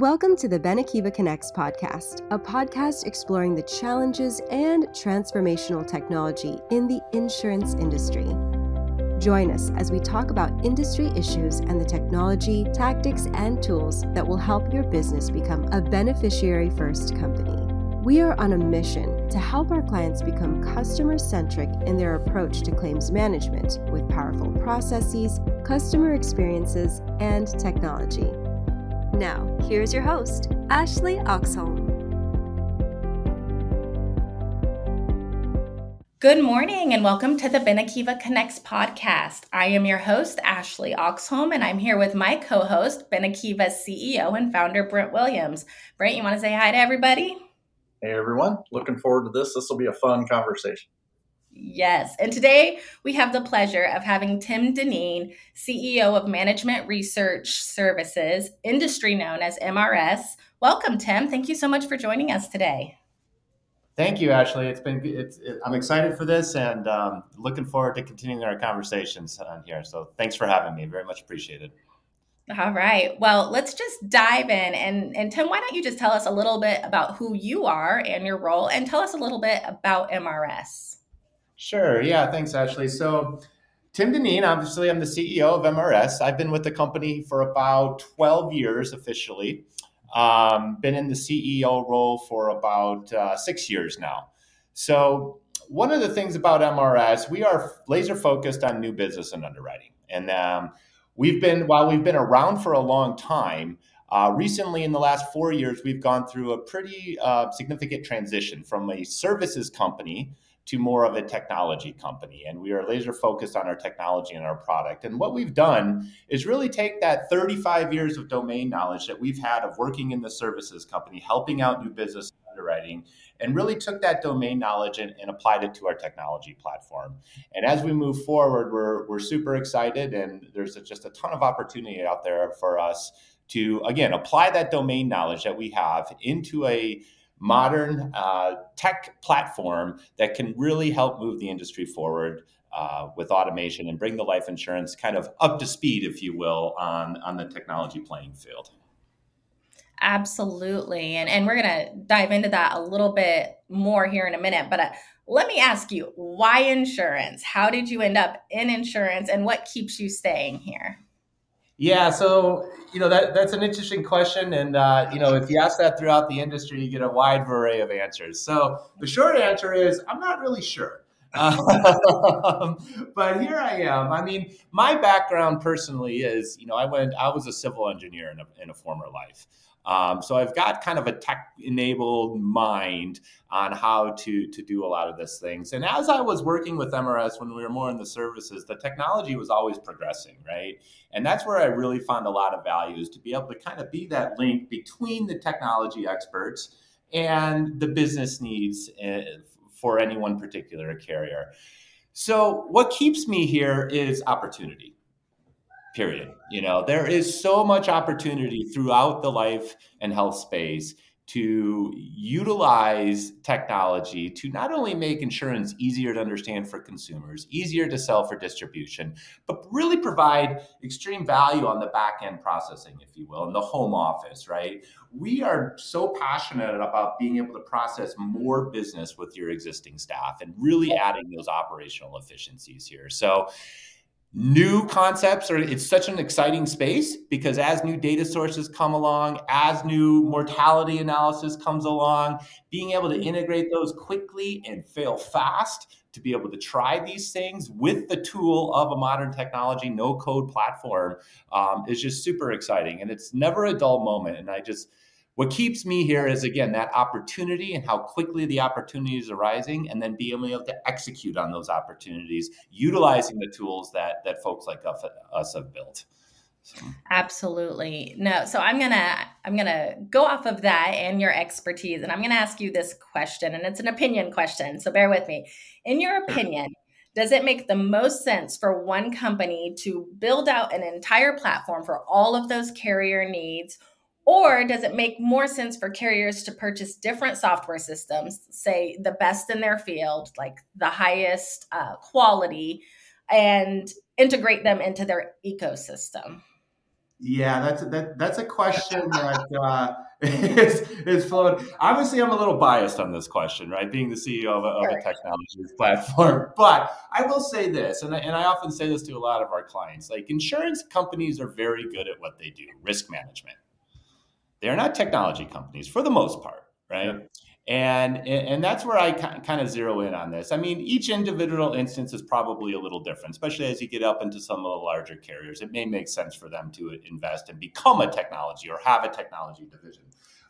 Welcome to the Benekiva Connects podcast, a podcast exploring the challenges and transformational technology in the insurance industry. Join us as we talk about industry issues and the technology, tactics, and tools that will help your business become a beneficiary first company. We are on a mission to help our clients become customer centric in their approach to claims management with powerful processes, customer experiences, and technology. Now, here's your host, Ashley Oxholm. Good morning and welcome to the Benekiva Connects podcast. I am your host, Ashley Oxholm, and I'm here with my co host, Benekiva CEO and founder, Brent Williams. Brent, you want to say hi to everybody? Hey, everyone. Looking forward to this. This will be a fun conversation. Yes. And today we have the pleasure of having Tim Dineen, CEO of Management Research Services, industry known as MRS. Welcome, Tim. Thank you so much for joining us today. Thank you, Ashley. It's been it's, it, I'm excited for this and um, looking forward to continuing our conversations on here. So thanks for having me. Very much appreciated. All right. Well, let's just dive in. And, and Tim, why don't you just tell us a little bit about who you are and your role, and tell us a little bit about MRS? Sure. Yeah. Thanks, Ashley. So, Tim Dineen, obviously, I'm the CEO of MRS. I've been with the company for about 12 years officially. Um, been in the CEO role for about uh, six years now. So, one of the things about MRS, we are laser focused on new business and underwriting. And um, we've been, while we've been around for a long time, uh, recently, in the last four years, we've gone through a pretty uh, significant transition from a services company to more of a technology company. And we are laser focused on our technology and our product. And what we've done is really take that 35 years of domain knowledge that we've had of working in the services company, helping out new business underwriting, and really took that domain knowledge and, and applied it to our technology platform. And as we move forward, we're, we're super excited, and there's just a ton of opportunity out there for us to, again, apply that domain knowledge that we have into a modern uh, tech platform that can really help move the industry forward uh, with automation and bring the life insurance kind of up to speed, if you will, on, on the technology playing field. Absolutely. And, and we're going to dive into that a little bit more here in a minute. But uh, let me ask you why insurance? How did you end up in insurance and what keeps you staying here? Yeah, so you know that that's an interesting question, and uh, you know if you ask that throughout the industry, you get a wide array of answers. So the short answer is I'm not really sure. Um, but here I am. I mean, my background personally is, you know, I went, I was a civil engineer in a, in a former life. Um, so I've got kind of a tech-enabled mind on how to to do a lot of these things. And as I was working with MRS when we were more in the services, the technology was always progressing, right? And that's where I really found a lot of value is to be able to kind of be that link between the technology experts and the business needs eh, for any one particular carrier. So what keeps me here is opportunity period. You know, there is so much opportunity throughout the life and health space to utilize technology to not only make insurance easier to understand for consumers, easier to sell for distribution, but really provide extreme value on the back end processing, if you will, in the home office, right? We are so passionate about being able to process more business with your existing staff and really adding those operational efficiencies here. So, new concepts or it's such an exciting space because as new data sources come along as new mortality analysis comes along being able to integrate those quickly and fail fast to be able to try these things with the tool of a modern technology no code platform um, is just super exciting. And it's never a dull moment. And i just what keeps me here is again that opportunity and how quickly the opportunity is arising and then being able to execute on those opportunities utilizing the tools that that folks like us have built. So. absolutely. No so i'm gonna i'm gonna go off of that and your expertise and i'm gonna ask you this question and it's an opinion question so bear with me. In your opinion does it make the most sense for one company to build out an entire platform for all of those carrier needs or does it make more sense for carriers to purchase different software systems, say the best in their field, like the highest uh, quality, and integrate them into their ecosystem? Yeah, that's that, that's a question that uh, is is flowing. Obviously, I'm a little biased on this question, right? Being the CEO of a, of a technology platform, but I will say this, and I, and I often say this to a lot of our clients: like insurance companies are very good at what they do, risk management. They're not technology companies for the most part, right? Yeah and and that's where I kind of zero in on this. I mean, each individual instance is probably a little different, especially as you get up into some of the larger carriers. It may make sense for them to invest and become a technology or have a technology division.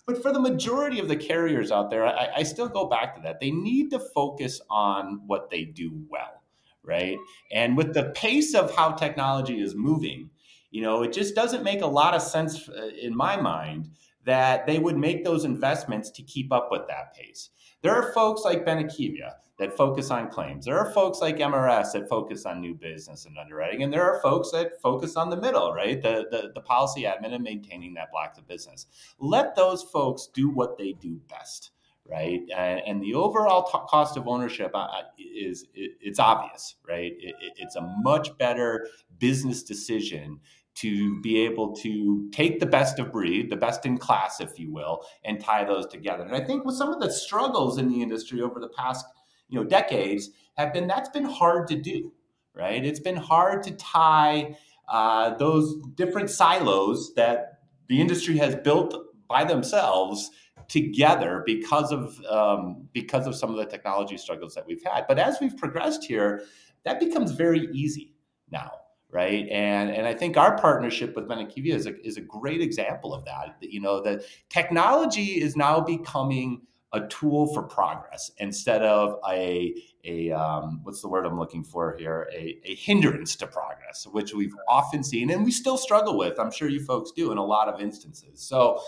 But for the majority of the carriers out there, I, I still go back to that. They need to focus on what they do well, right? And with the pace of how technology is moving, you know, it just doesn't make a lot of sense uh, in my mind that they would make those investments to keep up with that pace. There are folks like Benekiva that focus on claims. There are folks like MRS that focus on new business and underwriting. And there are folks that focus on the middle, right? The, the, the policy admin and maintaining that block of business. Let those folks do what they do best right? And, and, the overall t- cost of ownership uh, is it, it's obvious, right? It, it's a much better business decision to be able to take the best of breed, the best in class, if you will, and tie those together. And I think with some of the struggles in the industry over the past, you know, decades have been that's been hard to do, right? It's been hard to tie uh, those different silos that the industry has built by themselves together because of um, because of some of the technology struggles that we've had. But as we've progressed here, that becomes very easy now right? And and I think our partnership with Benekiva is a, is a great example of that. You know, that technology is now becoming a tool for progress instead of a a um, what's the word I'm looking for here a, a hindrance to progress, which we've often seen and we still struggle with. I'm sure you folks do in a lot of instances. So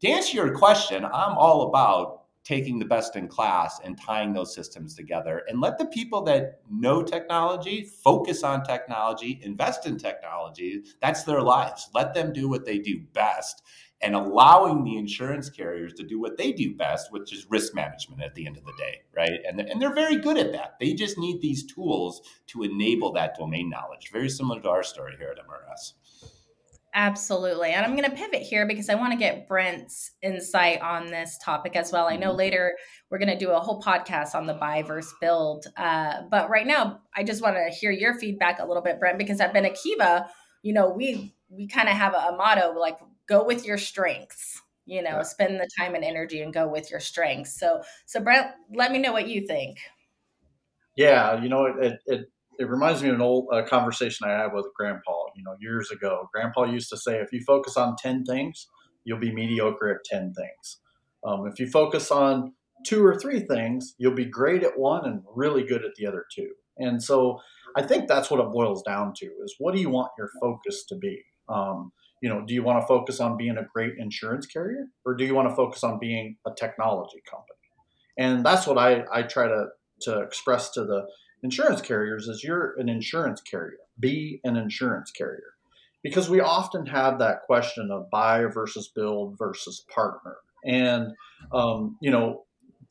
to answer your question, I'm all about taking the best in class and tying those systems together and let the people that know technology focus on technology invest in technology. That's their lives. Let them do what they do best and allowing the insurance carriers to do what they do best which is risk management at the end of the day right? And, and they're very good at that. They just need these tools to enable that domain knowledge. Very similar to our story here at mrs Absolutely. And I'm going to pivot here because I want to get Brent's insight on this topic as well. I know mm-hmm. later we're going to do a whole podcast on the buy versus build. Uh, but right now, I just want to hear your feedback a little bit, Brent, because at Benekiva, you know, we we kind of have a, a, motto like go with your strengths, you know, yeah. spend the time and energy and go with your strengths. So, so Brent, let me know what you think. Yeah, you know, it, it it reminds me of an old uh, conversation I had with Grandpa, you know, years ago. Grandpa used to say, if you focus on 10 things, you'll be mediocre at 10 things. Um, if you focus on two or three things, you'll be great at one and really good at the other two. And so I think that's what it boils down to is what do you want your focus to be? Um, you know, do you want to focus on being a great insurance carrier or do you want to focus on being a technology company? And that's what I, I try to, to express to the insurance carriers is you're an insurance carrier. Be an insurance carrier. Because we often have that question of buy versus build versus partner. And, um, you know,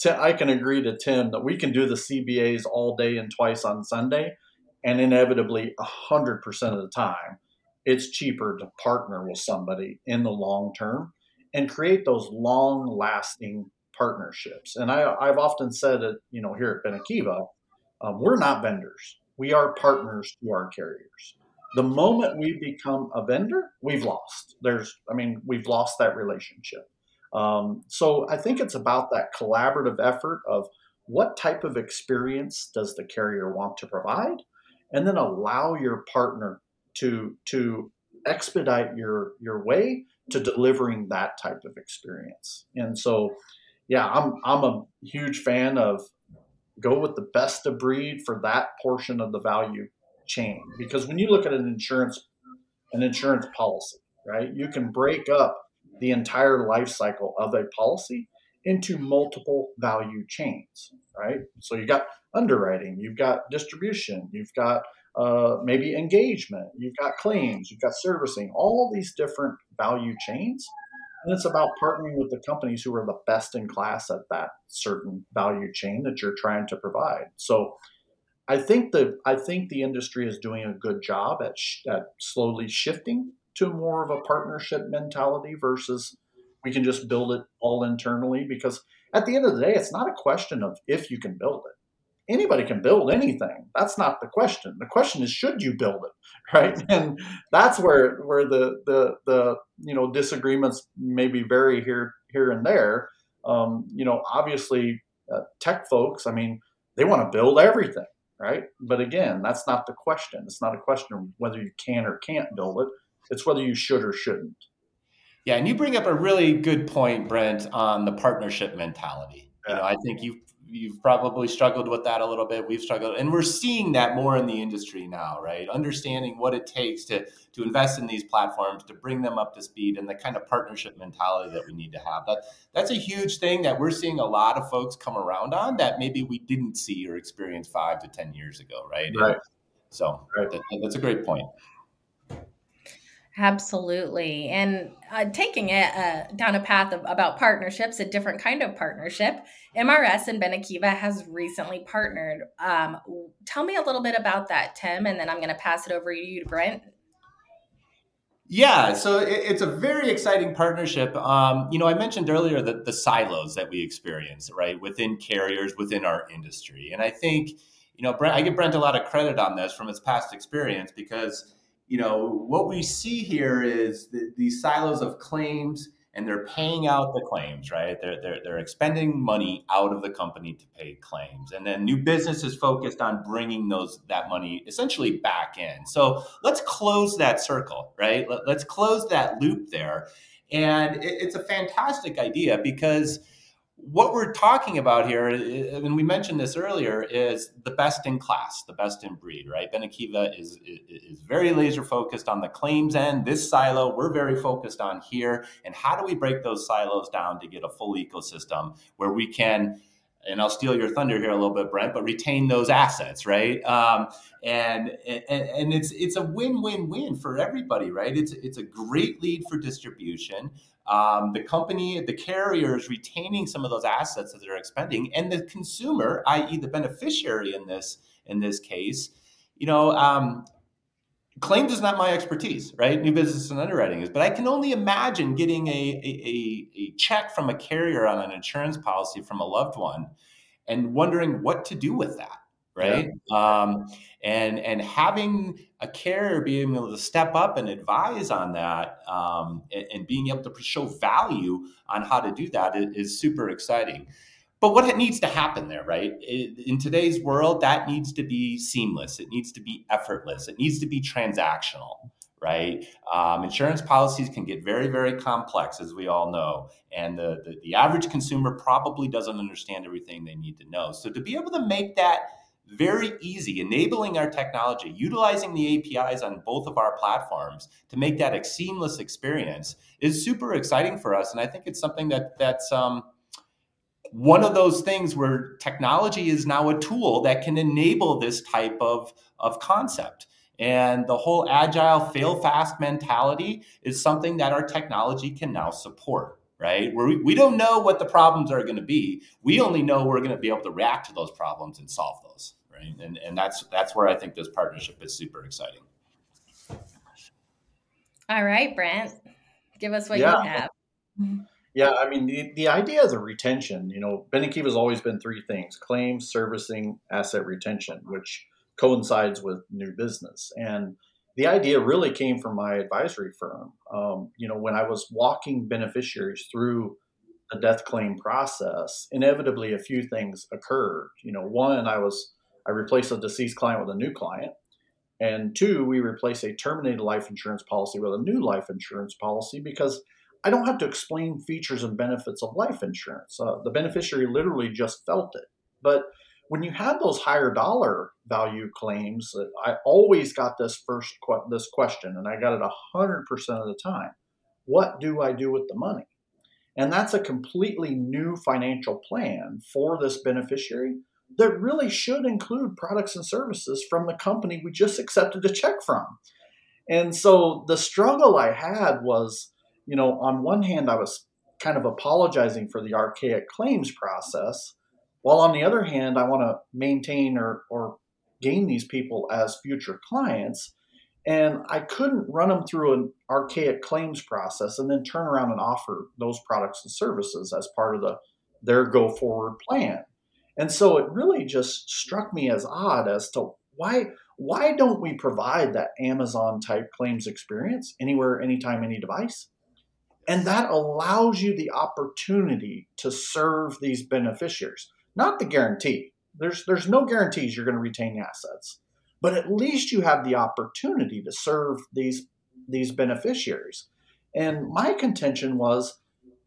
I can agree to Tim that we can do the CBAs all day and twice on Sunday. And inevitably, 100% of the time, it's cheaper to partner with somebody in the long term and create those long lasting partnerships. And I, have often said it, you know, here at Benekiva, um, we're not vendors. We are partners to our carriers. The moment we become a vendor, we've lost. There's, I mean, we've lost that relationship. Um, so I think it's about that collaborative effort of what type of experience does the carrier want to provide, and then allow your partner to to expedite your your way to delivering that type of experience. And so, yeah, I'm I'm a huge fan of go with the best of breed for that portion of the value chain. Because when you look at an insurance an insurance policy, right, you can break up the entire life cycle of a policy into multiple value chains, right? So you got underwriting, you've got distribution, you've got uh, maybe engagement, you've got claims, you've got servicing, all these different value chains and it's about partnering with the companies who are the best in class at that certain value chain that you're trying to provide. So I think the I think the industry is doing a good job at, sh- at slowly shifting to more of a partnership mentality versus we can just build it all internally because at the end of the day it's not a question of if you can build it anybody can build anything. That's not the question. The question is should you build it right? And that's where where the the the you know disagreements maybe vary here here and there. Um, you know obviously uh, tech folks i mean they want to build everything right? But again that's not the question. It's not a question of whether you can or can't build it. It's whether you should or shouldn't. Yeah, and you bring up a really good point, Brent, on the partnership mentality. You know, I think you've you've probably struggled with that a little bit. We've struggled, and we're seeing that more in the industry now, right? Understanding what it takes to to invest in these platforms, to bring them up to speed, and the kind of partnership mentality that we need to have. That that's a huge thing that we're seeing a lot of folks come around on that maybe we didn't see or experience five to ten years ago, right? Right. And so right. That, that's a great point. Absolutely. And uh, taking it uh, down a path of about partnerships, a different kind of partnership, MRS and Benekiva has recently partnered. Um, tell me a little bit about that, Tim, and then I'm going to pass it over to you, to Brent. Yeah, so it's a very exciting partnership. Um, you know, I mentioned earlier that the silos that we experience, right, within carriers, within our industry. And I think, you know, Brent, I give Brent a lot of credit on this from his past experience because you know, what we see here is the, these silos of claims and they're paying out the claims, right? They're, they're, they're expending money out of the company to pay claims. And then new business is focused on bringing those that money essentially back in. So let's close that circle, right? Let, us close that loop there. And it, it's a fantastic idea because – what we're talking about here, and we mentioned this earlier, is the best in class, the best in breed, right? Benekiva is, is very laser focused on the claims end. This silo, we're very focused on here. And how do we break those silos down to get a full ecosystem where we can, and I'll steal your thunder here a little bit, Brent, but retain those assets, right? Um, and, and and it's it's a win win win for everybody, right? It's it's a great lead for distribution um, the company, the carrier is retaining some of those assets that they're expending, and the consumer, i.e., the beneficiary in this in this case, you know, um, claims is not my expertise, right? New business and underwriting is, but I can only imagine getting a, a, a check from a carrier on an insurance policy from a loved one, and wondering what to do with that right? Yeah. Um, and and having a carrier being able to step up and advise on that, um, and, and, being able to show value on how to do that is, is super exciting. But what needs to happen there, right? In today's world, that needs to be seamless. It needs to be effortless. It needs to be transactional right? Um, insurance policies can get very, very complex, as we all know. And the, the, the, average consumer probably doesn't understand everything they need to know. So to be able to make that very easy, enabling our technology, utilizing the APIs on both of our platforms to make that a seamless experience is super exciting for us. And I think it's something that that's um, one of those things where technology is now a tool that can enable this type of, of concept. And the whole agile, fail fast mentality is something that our technology can now support right? Where we, we don't know what the problems are going to be. We only know we're going to be able to react to those problems and solve those, right? And, and that's that's where I think this partnership is super exciting. All right, Brent, give us what yeah. you have. Mm-hmm. Yeah, I mean the, the idea of the retention, you know, Benekiva has always been three things: claims, servicing, asset retention, which coincides with new business. And the idea really came from my advisory firm. Um, you know, when I was walking beneficiaries through the death claim process, inevitably a few things occurred. You know, one, I was I replaced a deceased client with a new client, and two, we replaced a terminated life insurance policy with a new life insurance policy because I don't have to explain features and benefits of life insurance. Uh, the beneficiary literally just felt it, but when you have those higher dollar value claims, I always got this first this question, and I got it hundred percent of the time. What do I do with the money? And that's a completely new financial plan for this beneficiary that really should include products and services from the company we just accepted a check from. And so the struggle I had was, you know, on one hand, I was kind of apologizing for the archaic claims process while on the other hand, I want to maintain or, or gain these people as future clients. And I couldn't run them through an archaic claims process and then turn around and offer those products and services as part of the their go forward plan. And so it really just struck me as odd as to why why don't we provide that Amazon type claims experience anywhere, anytime, any device? And that allows you the opportunity to serve these beneficiaries, not the guarantee. There's, there's no guarantees you're going to retain assets, but at least you have the opportunity to serve these, these beneficiaries. And my contention was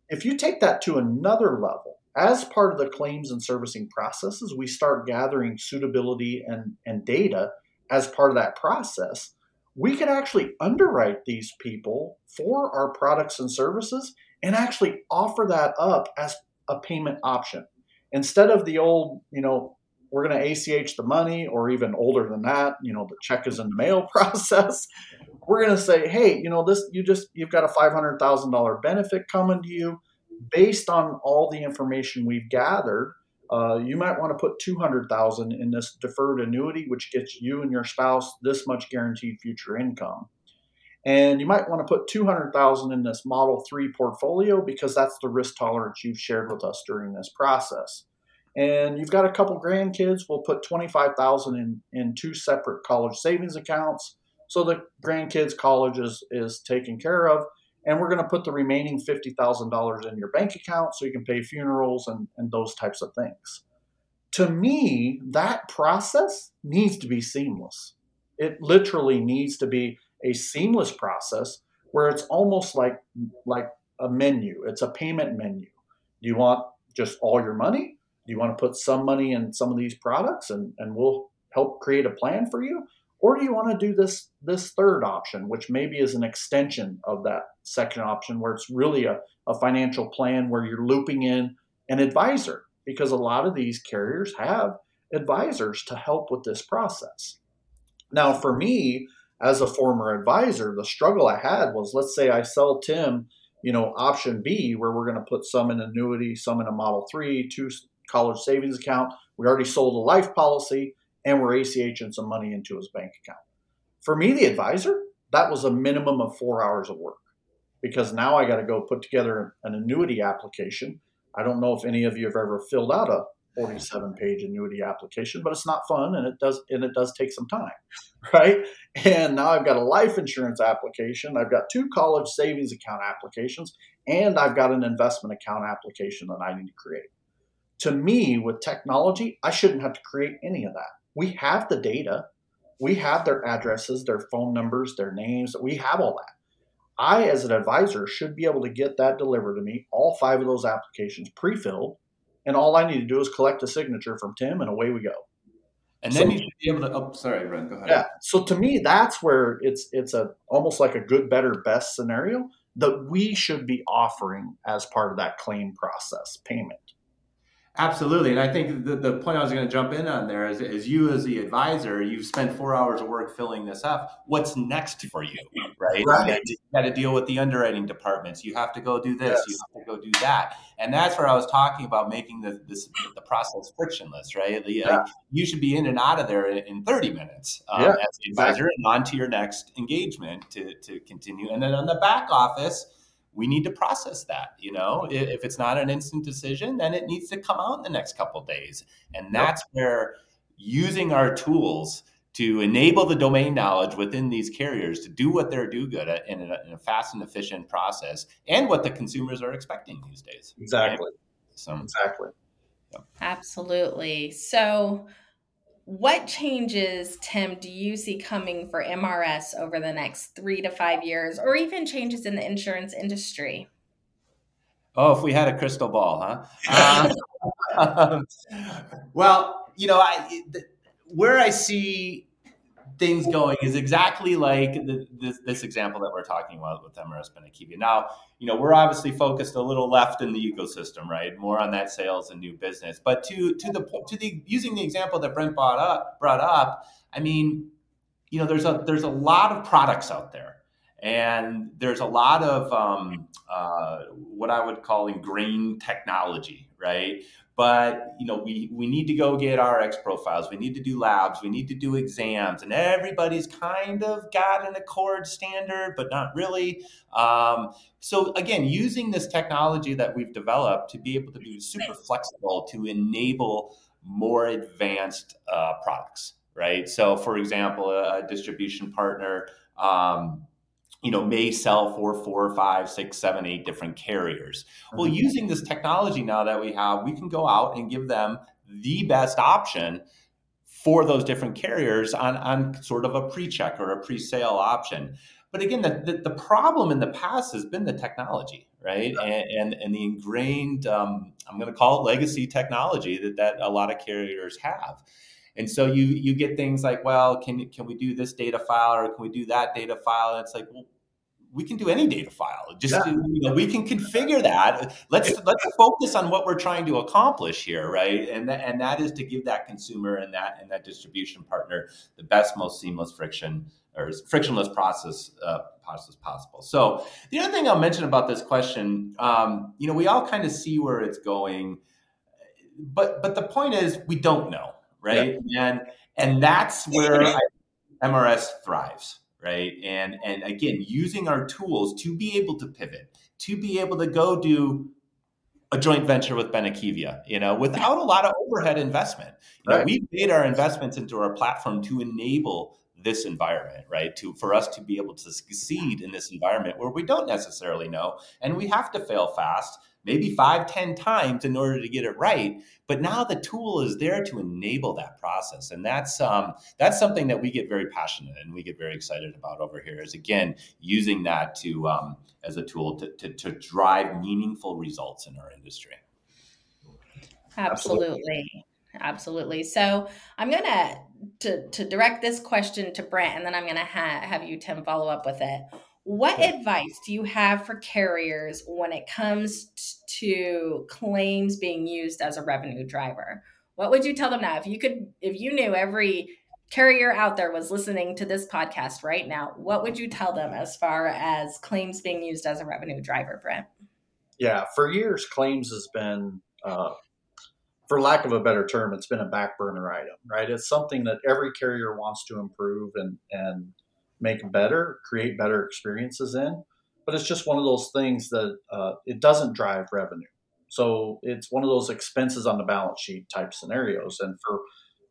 if you take that to another level, as part of the claims and servicing processes, we start gathering suitability and, and data as part of that process we could actually underwrite these people for our products and services and actually offer that up as a payment option instead of the old, you know, we're going to ACH the money, or even older than that, you know, the check is in the mail process. We're going to say, hey, you know, this, you just, you've got a $500,000 benefit coming to you based on all the information we've gathered uh, you might want to put 200,000 in this deferred annuity, which gets you and your spouse this much guaranteed future income. And you might want to put 200,000 in this Model 3 portfolio because that's the risk tolerance you've shared with us during this process. And you've got a couple grandkids, we'll put 25,000 in in two separate college savings accounts so the grandkids college is is taken care of and we're going to put the remaining $50,000 in your bank account so you can pay funerals and, and those types of things. To me, that process needs to be seamless. It literally needs to be a seamless process where it's almost like like a menu. It's a payment menu. Do you want just all your money? Do you want to put some money in some of these products and, and we'll help create a plan for you? Or do you want to do this this third option, which maybe is an extension of that second option, where it's really a, a financial plan where you're looping in an advisor? Because a lot of these carriers have advisors to help with this process. Now, for me, as a former advisor, the struggle I had was let's say I sell Tim, you know, option B, where we're going to put some in annuity, some in a Model 3, two college savings account. We already sold a life policy and we're ACHing some money into his bank account. For me, the advisor, that was a minimum of four hours of work because now I got to go put together an annuity application. I don't know if any of you have ever filled out a 47 page annuity application, but it's not fun and it does and it does take some time, right? And now I've got a life insurance application, I've got two college savings account applications, and I've got an investment account application that I need to create. To me, with technology, I shouldn't have to create any of that we have the data. We have their addresses, their phone numbers, their names. We have all that. I, as an advisor, should be able to get that delivered to me, all five of those applications pre filled. And all I need to do is collect a signature from Tim, and away we go. And then so, you should be able to. Oh, sorry, Brent. Go ahead. Yeah. So to me, that's where it's it's a almost like a good, better, best scenario that we should be offering as part of that claim process payment. Absolutely. And I think the, the point I was going to jump in on there is, is you as the advisor, you've spent four hours of work filling this up. What's next for you? Right. right. You got to deal with the underwriting departments. You have to go do this. Yes. You have to go do that. And that's where I was talking about making the, this, the process frictionless, right? The, yeah. like, you should be in and out of there in, in 30 minutes um, yeah, as the advisor exactly. and on to your next engagement to, to continue. And then on the back office, we need to process that you know if it's not an instant decision then it needs to come out in the next couple days and that's yep. where using our tools to enable the domain knowledge within these carriers to do what they're do good at in a, in a fast and efficient process and what the consumers are expecting these days exactly right? so exactly yep. absolutely so what changes, Tim, do you see coming for MRS over the next three to five years, or even changes in the insurance industry? Oh, if we had a crystal ball, huh? um, well, you know, I, where I see things going is exactly like the, this, this, example that we're talking about with MRS Benekiva. Now, you know, we're obviously focused a little left in the ecosystem, right? More on that sales and new business. But to to the to the using the example that Brent brought up, brought up, I mean, you know, there's a there's a lot of products out there. And there's a lot of um, uh, what I would call ingrained technology, right? But you know, we we need to go get RX profiles. We need to do labs. We need to do exams, and everybody's kind of got an ACORD standard, but not really. Um, so again, using this technology that we've developed to be able to be super flexible to enable more advanced uh, products, right? So, for example, a, a distribution partner. Um, you know, may sell for four, five, six, seven, eight different carriers. Well, mm-hmm. using this technology now that we have, we can go out and give them the best option for those different carriers on, on sort of a pre-check or a pre-sale option. But again, the, the, the problem in the past has been the technology, right? And, and, and the ingrained, um, I'm going to call it legacy technology that, that a lot of carriers have. And so you you get things like, well, can can we do this data file or can we do that data file? And it's like, well, we can do any data file. Just yeah. you know, we can configure that. Let's let's focus on what we're trying to accomplish here, right? And th- and that is to give that consumer and that and that distribution partner the best, most seamless friction or frictionless process uh, process possible. So the other thing I'll mention about this question, um, you know, we all kind of see where it's going, but but the point is we don't know right? Yeah. And and that's where MRS thrives, right? And and again, using our tools to be able to pivot, to be able to go do a joint venture with Benekiva, you know, without a lot of overhead investment. You right. know, we've made our investments into our platform to enable this environment, right? To for us to be able to succeed in this environment where we don't necessarily know, and we have to fail fast maybe five, ten times in order to get it right. But now the tool is there to enable that process, and that's um, that's something that we get very passionate and we get very excited about over here. Is again using that to um, as a tool to, to, to drive meaningful results in our industry. Absolutely. Absolutely. So I'm gonna to to direct this question to Brent, and then I'm gonna ha- have you Tim follow up with it. What advice do you have for carriers when it comes to claims being used as a revenue driver? What would you tell them now if you could if you knew every carrier out there was listening to this podcast right now, what would you tell them as far as claims being used as a revenue driver, Brent? Yeah, for years claims has been uh, for lack of a better term, it's been a back burner item, right? It's something that every carrier wants to improve and and make better, create better experiences in. But it's just one of those things that uh, it doesn't drive revenue. So it's one of those expenses on the balance sheet type scenarios. And for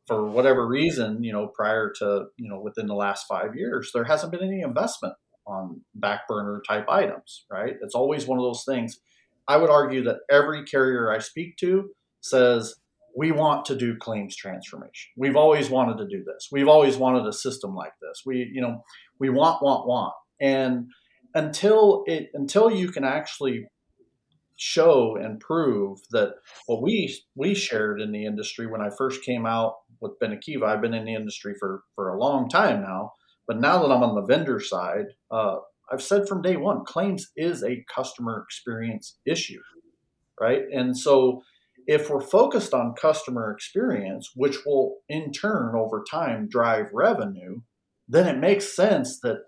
for whatever reason, you know, prior to you know within the last five years, there hasn't been any investment on back burner type items. Right? It's always one of those things. I would argue that every carrier I speak to says we want to do claims transformation. We've always wanted to do this. We've always wanted a system like this. We, you know, we want, want, want. And until it, until you can actually show and prove that what we we shared in the industry when I first came out with Benekiva, I've been in the industry for for a long time now. But now that I'm on the vendor side, uh, I've said from day one, claims is a customer experience issue, right? And so if we're focused on customer experience, which will in turn over time drive revenue, then it makes sense that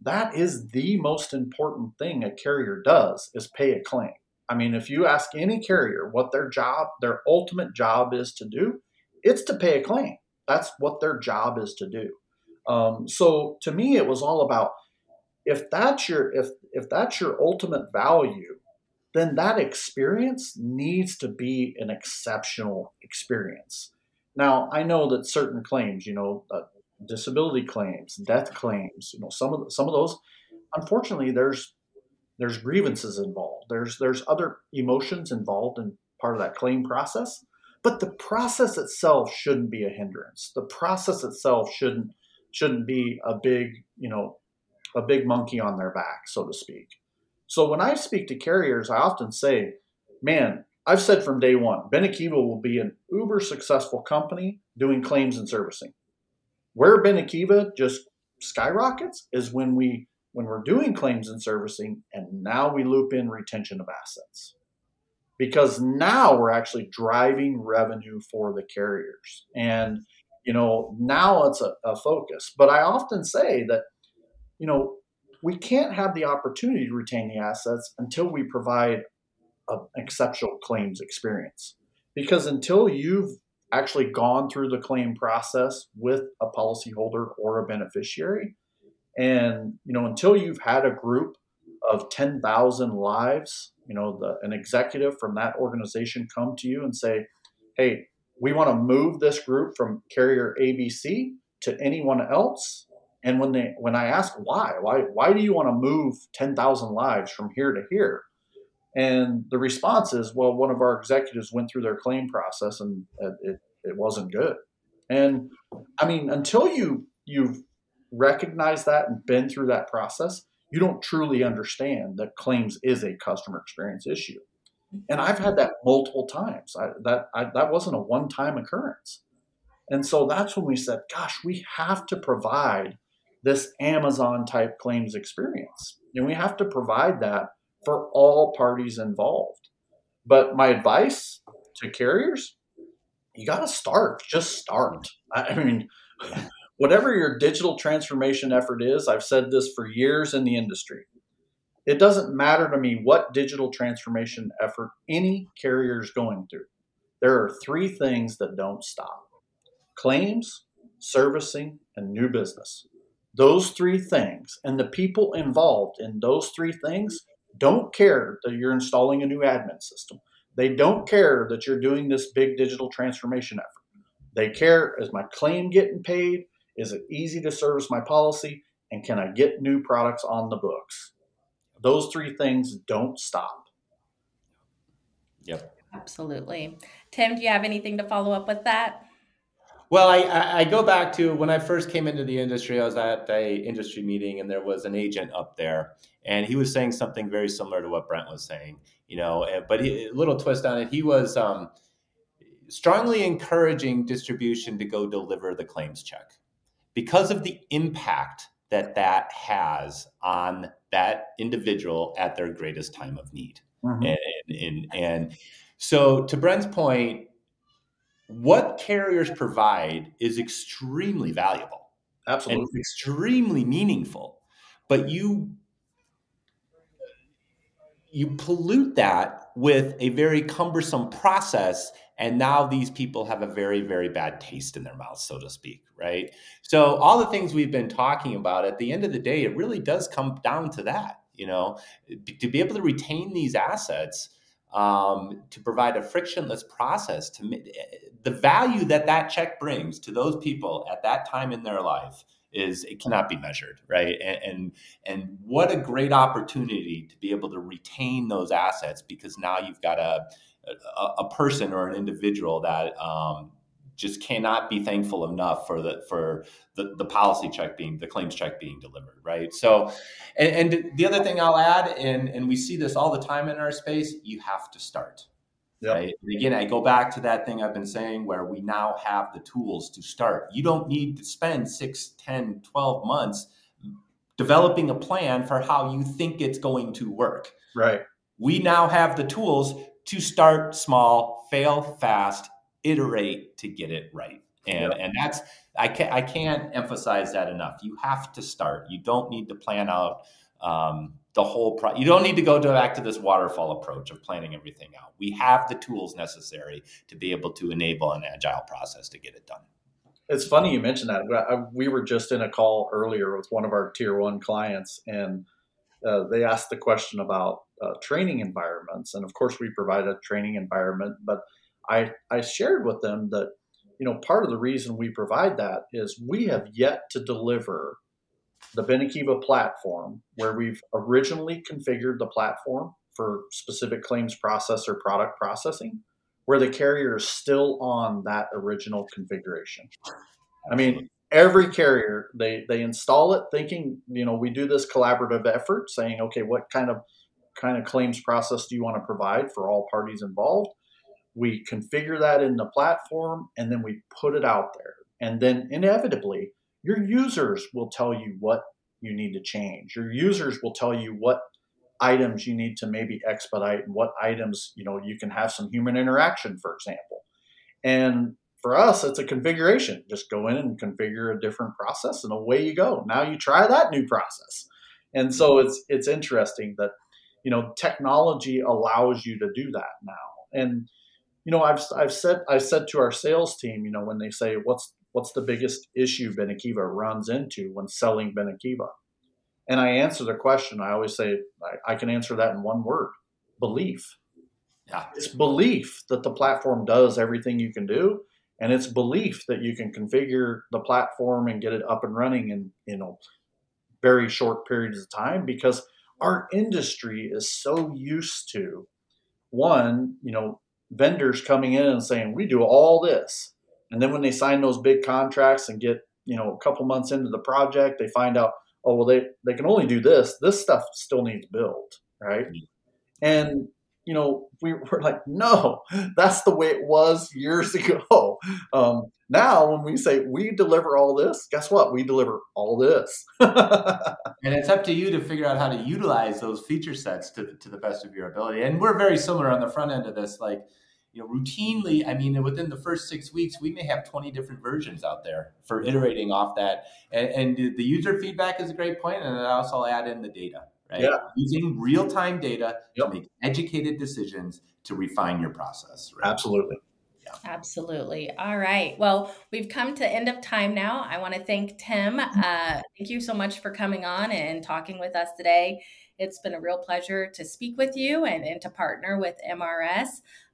that is the most important thing a carrier does is pay a claim. I mean, if you ask any carrier what their job, their ultimate job is to do, it's to pay a claim. That's what their job is to do. Um, so to me, it was all about if that's your if if that's your ultimate value, then that experience needs to be an exceptional experience. Now, I know that certain claims, you know, uh, disability claims, death claims, you know, some of the, some of those, unfortunately, there's there's grievances involved. There's there's other emotions involved in part of that claim process, but the process itself shouldn't be a hindrance. The process itself shouldn't shouldn't be a big, you know, a big monkey on their back, so to speak. So when I speak to carriers, I often say, man, I've said from day one, Benekiva will be an uber successful company doing claims and servicing. Where Benekiva just skyrockets is when we when we're doing claims and servicing and now we loop in retention of assets. Because now we're actually driving revenue for the carriers. And you know, now it's a, a focus. But I often say that, you know, we can't have the opportunity to retain the assets until we provide an exceptional claims experience. Because until you've actually gone through the claim process with a policyholder or a beneficiary, and you know until you've had a group of 10,000 lives, you know, the, an executive from that organization come to you and say, "Hey, we want to move this group from carrier ABC to anyone else." And when they when I ask why, why why do you want to move 10,000 lives from here to here? And the response is, well, one of our executives went through their claim process and it, it wasn't good. And I mean, until you you've recognized that and been through that process, you don't truly understand that claims is a customer experience issue. And I've had that multiple times. I, that I, that wasn't a one-time occurrence. And so that's when we said, gosh, we have to provide this Amazon type claims experience. And we have to provide that for all parties involved. But my advice to carriers, you got to start, just start. I mean, whatever your digital transformation effort is, I've said this for years in the industry. It doesn't matter to me what digital transformation effort any carrier is going through. There are three things that don't stop claims, servicing, and new business. Those three things and the people involved in those three things don't care that you're installing a new admin system. They don't care that you're doing this big digital transformation effort. They care is my claim getting paid? Is it easy to service my policy? And can I get new products on the books? Those three things don't stop. Yep. Absolutely. Tim, do you have anything to follow up with that? Well, I, I go back to when I first came into the industry. I was at a industry meeting, and there was an agent up there, and he was saying something very similar to what Brent was saying. You know, but he, a little twist on it. He was um, strongly encouraging distribution to go deliver the claims check because of the impact that that has on that individual at their greatest time of need. Mm-hmm. And, and, and so, to Brent's point, what carriers provide is extremely valuable. Absolutely. And extremely meaningful. But you you pollute that with a very cumbersome process and now these people have a very very bad taste in their mouths so to speak right so all the things we've been talking about at the end of the day it really does come down to that you know to be able to retain these assets um, to provide a frictionless process to the value that that check brings to those people at that time in their life is it cannot be measured right? And, and and what a great opportunity to be able to retain those assets because now you've got a a, a person or an individual that um, just cannot be thankful enough for the for the, the policy check being the claims check being delivered right so and, and the other thing i'll add and and we see this all the time in our space you have to start Yep. Right. And again, I go back to that thing I've been saying where we now have the tools to start. You don't need to spend 6, 10, 12 months developing a plan for how you think it's going to work. Right. We now have the tools to start small, fail fast, iterate to get it right. And, and that's I can't I can't emphasize that enough. You have to start. You don't need to plan out um, the whole pro- you don't need to go to back to this waterfall approach of planning everything out we have the tools necessary to be able to enable an agile process to get it done it's funny you mentioned that we were just in a call earlier with one of our tier one clients and uh, they asked the question about uh, training environments and of course we provide a training environment but i i shared with them that you know part of the reason we provide that is we have yet to deliver the Benekiva platform, where we've originally configured the platform for specific claims processor product processing, where the carrier is still on that original configuration. I mean, every carrier they they install it thinking, you know, we do this collaborative effort, saying, okay, what kind of kind of claims process do you want to provide for all parties involved? We configure that in the platform and then we put it out there. And then inevitably, your users will tell you what you need to change. Your users will tell you what items you need to maybe expedite and what items, you know, you can have some human interaction, for example. And for us, it's a configuration. Just go in and configure a different process and away you go. Now you try that new process. and so it's it's interesting that you know technology allows you to do that now and you know i've i've said i've said to our sales team you know when they say what's what's the biggest issue benekiva runs into when selling benekiva and i answer the question i always say I, I can answer that in one word belief Yeah. it's belief that the platform does everything you can do and it's belief that you can configure the platform and get it up and running in you know very short periods of time because our industry is so used to one you know vendors coming in and saying we do all this. And then when they sign those big contracts and get you know a couple months into the project they find out oh well they they can only do this. This stuff still needs build right? Mm-hmm. And you know we were like no that's the way it was years ago um, now when we say we deliver all this guess what we deliver all this And it's up to you to figure out how to utilize those feature sets to, to the best of your ability. And we're very similar on the front end of this. Like, you know, routinely, I mean, within the first six weeks, we may have 20 different versions out there for iterating off that. And, and the user feedback is a great point, And then also add in the data, right? Yeah. Using real time data Yep. to make educated decisions to refine your process. Right? absolutely Absolutely. All right. Well, we've come to end of time now. I want to thank Tim. Uh, thank you so much for coming on and talking with us today. It's been a real pleasure to speak with you and, and to partner with MRS.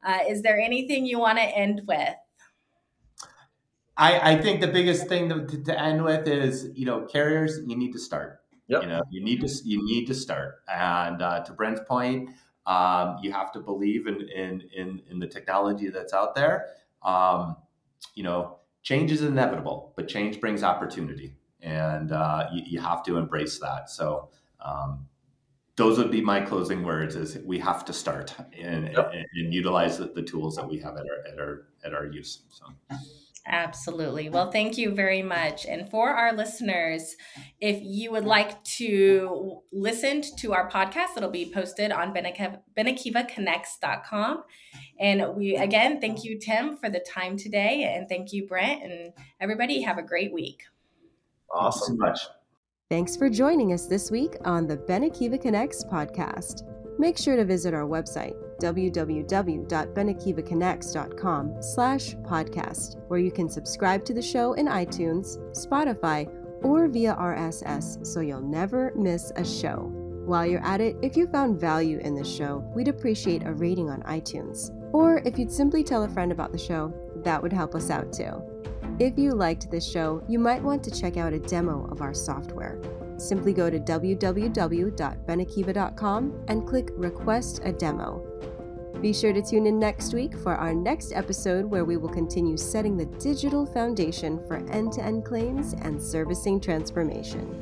Uh, is there anything you want to end with? I, I think the biggest thing to, to, to end with is, you know, carriers, you need to start. Yep. You know, you need to you need to start. And uh, to Brent's point, um, you have to believe in, in in in the technology that's out there. Um, you know, change is inevitable, but change brings opportunity, and uh, you, you have to embrace that. So. Um, those would be my closing words is we have to start and, Yep. and, and utilize the, the tools that we have at our at our at our use so Absolutely. Well, thank you very much. And for our listeners, if you would like to listen to our podcast, it'll be posted on Benekiva- BenekivaConnects.com. And we, again, thank you, Tim, for the time today. And thank you, Brent. And everybody, have a great week. awesome Thank you so much Thanks for joining us this week on the Benekiva Connects podcast. Make sure to visit our website, www.benekivaconnects.com slash podcast, where you can subscribe to the show in iTunes, Spotify, or via RSS so you'll never miss a show. While you're at it, if you found value in this show, we'd appreciate a rating on iTunes. Or if you'd simply tell a friend about the show, that would help us out too. If you liked this show, you might want to check out a demo of our software. Simply go to www.benekiva.com and click Request a Demo. Be sure to tune in next week for our next episode where we will continue setting the digital foundation for end to end claims and servicing transformation.